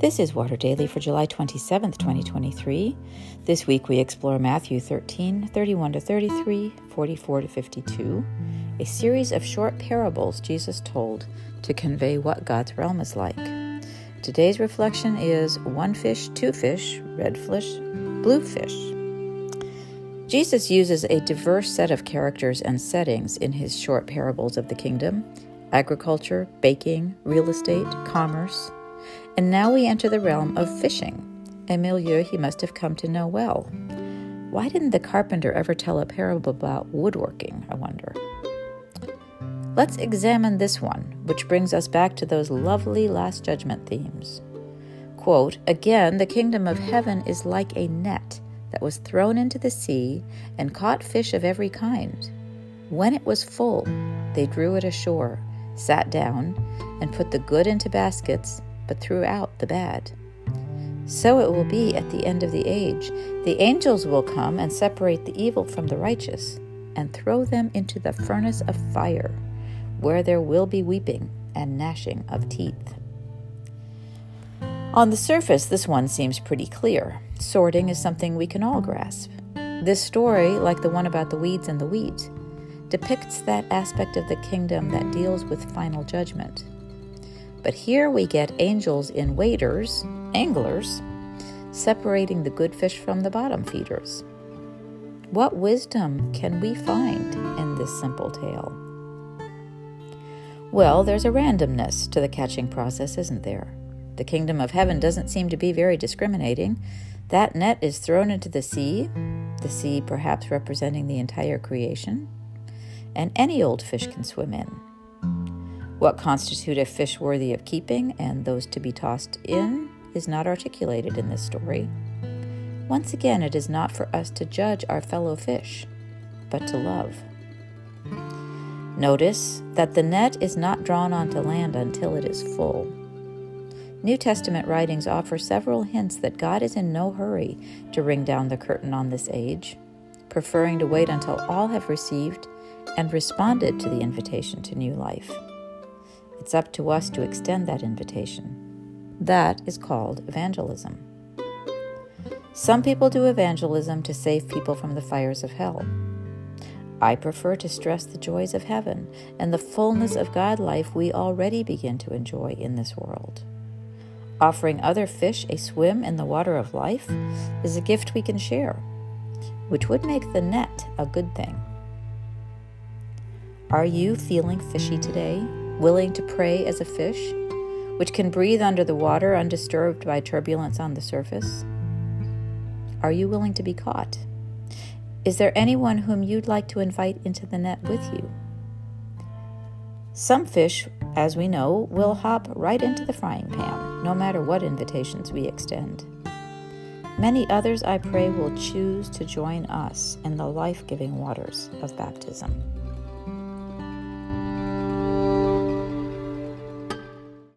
This is Water Daily for July 27th, 2023. This week we explore Matthew 13, 31 to 33, 44 to 52, a series of short parables Jesus told to convey what God's realm is like. Today's reflection is one fish, two fish, red fish, blue fish. Jesus uses a diverse set of characters and settings in his short parables of the kingdom agriculture, baking, real estate, commerce and now we enter the realm of fishing, a milieu he must have come to know well. Why didn't the carpenter ever tell a parable about woodworking, I wonder? Let's examine this one, which brings us back to those lovely Last Judgment themes. Quote, Again, the kingdom of heaven is like a net that was thrown into the sea and caught fish of every kind. When it was full, they drew it ashore, sat down, and put the good into baskets but throughout the bad. So it will be at the end of the age. The angels will come and separate the evil from the righteous, and throw them into the furnace of fire, where there will be weeping and gnashing of teeth. On the surface, this one seems pretty clear. Sorting is something we can all grasp. This story, like the one about the weeds and the wheat, depicts that aspect of the kingdom that deals with final judgment. But here we get angels in waders, anglers, separating the good fish from the bottom feeders. What wisdom can we find in this simple tale? Well, there's a randomness to the catching process, isn't there? The kingdom of heaven doesn't seem to be very discriminating. That net is thrown into the sea, the sea perhaps representing the entire creation, and any old fish can swim in. What constitute a fish worthy of keeping and those to be tossed in is not articulated in this story. Once again, it is not for us to judge our fellow fish, but to love. Notice that the net is not drawn onto land until it is full. New Testament writings offer several hints that God is in no hurry to ring down the curtain on this age, preferring to wait until all have received and responded to the invitation to new life. It's up to us to extend that invitation. That is called evangelism. Some people do evangelism to save people from the fires of hell. I prefer to stress the joys of heaven and the fullness of God life we already begin to enjoy in this world. Offering other fish a swim in the water of life is a gift we can share, which would make the net a good thing. Are you feeling fishy today? Willing to pray as a fish, which can breathe under the water undisturbed by turbulence on the surface? Are you willing to be caught? Is there anyone whom you'd like to invite into the net with you? Some fish, as we know, will hop right into the frying pan, no matter what invitations we extend. Many others, I pray, will choose to join us in the life giving waters of baptism.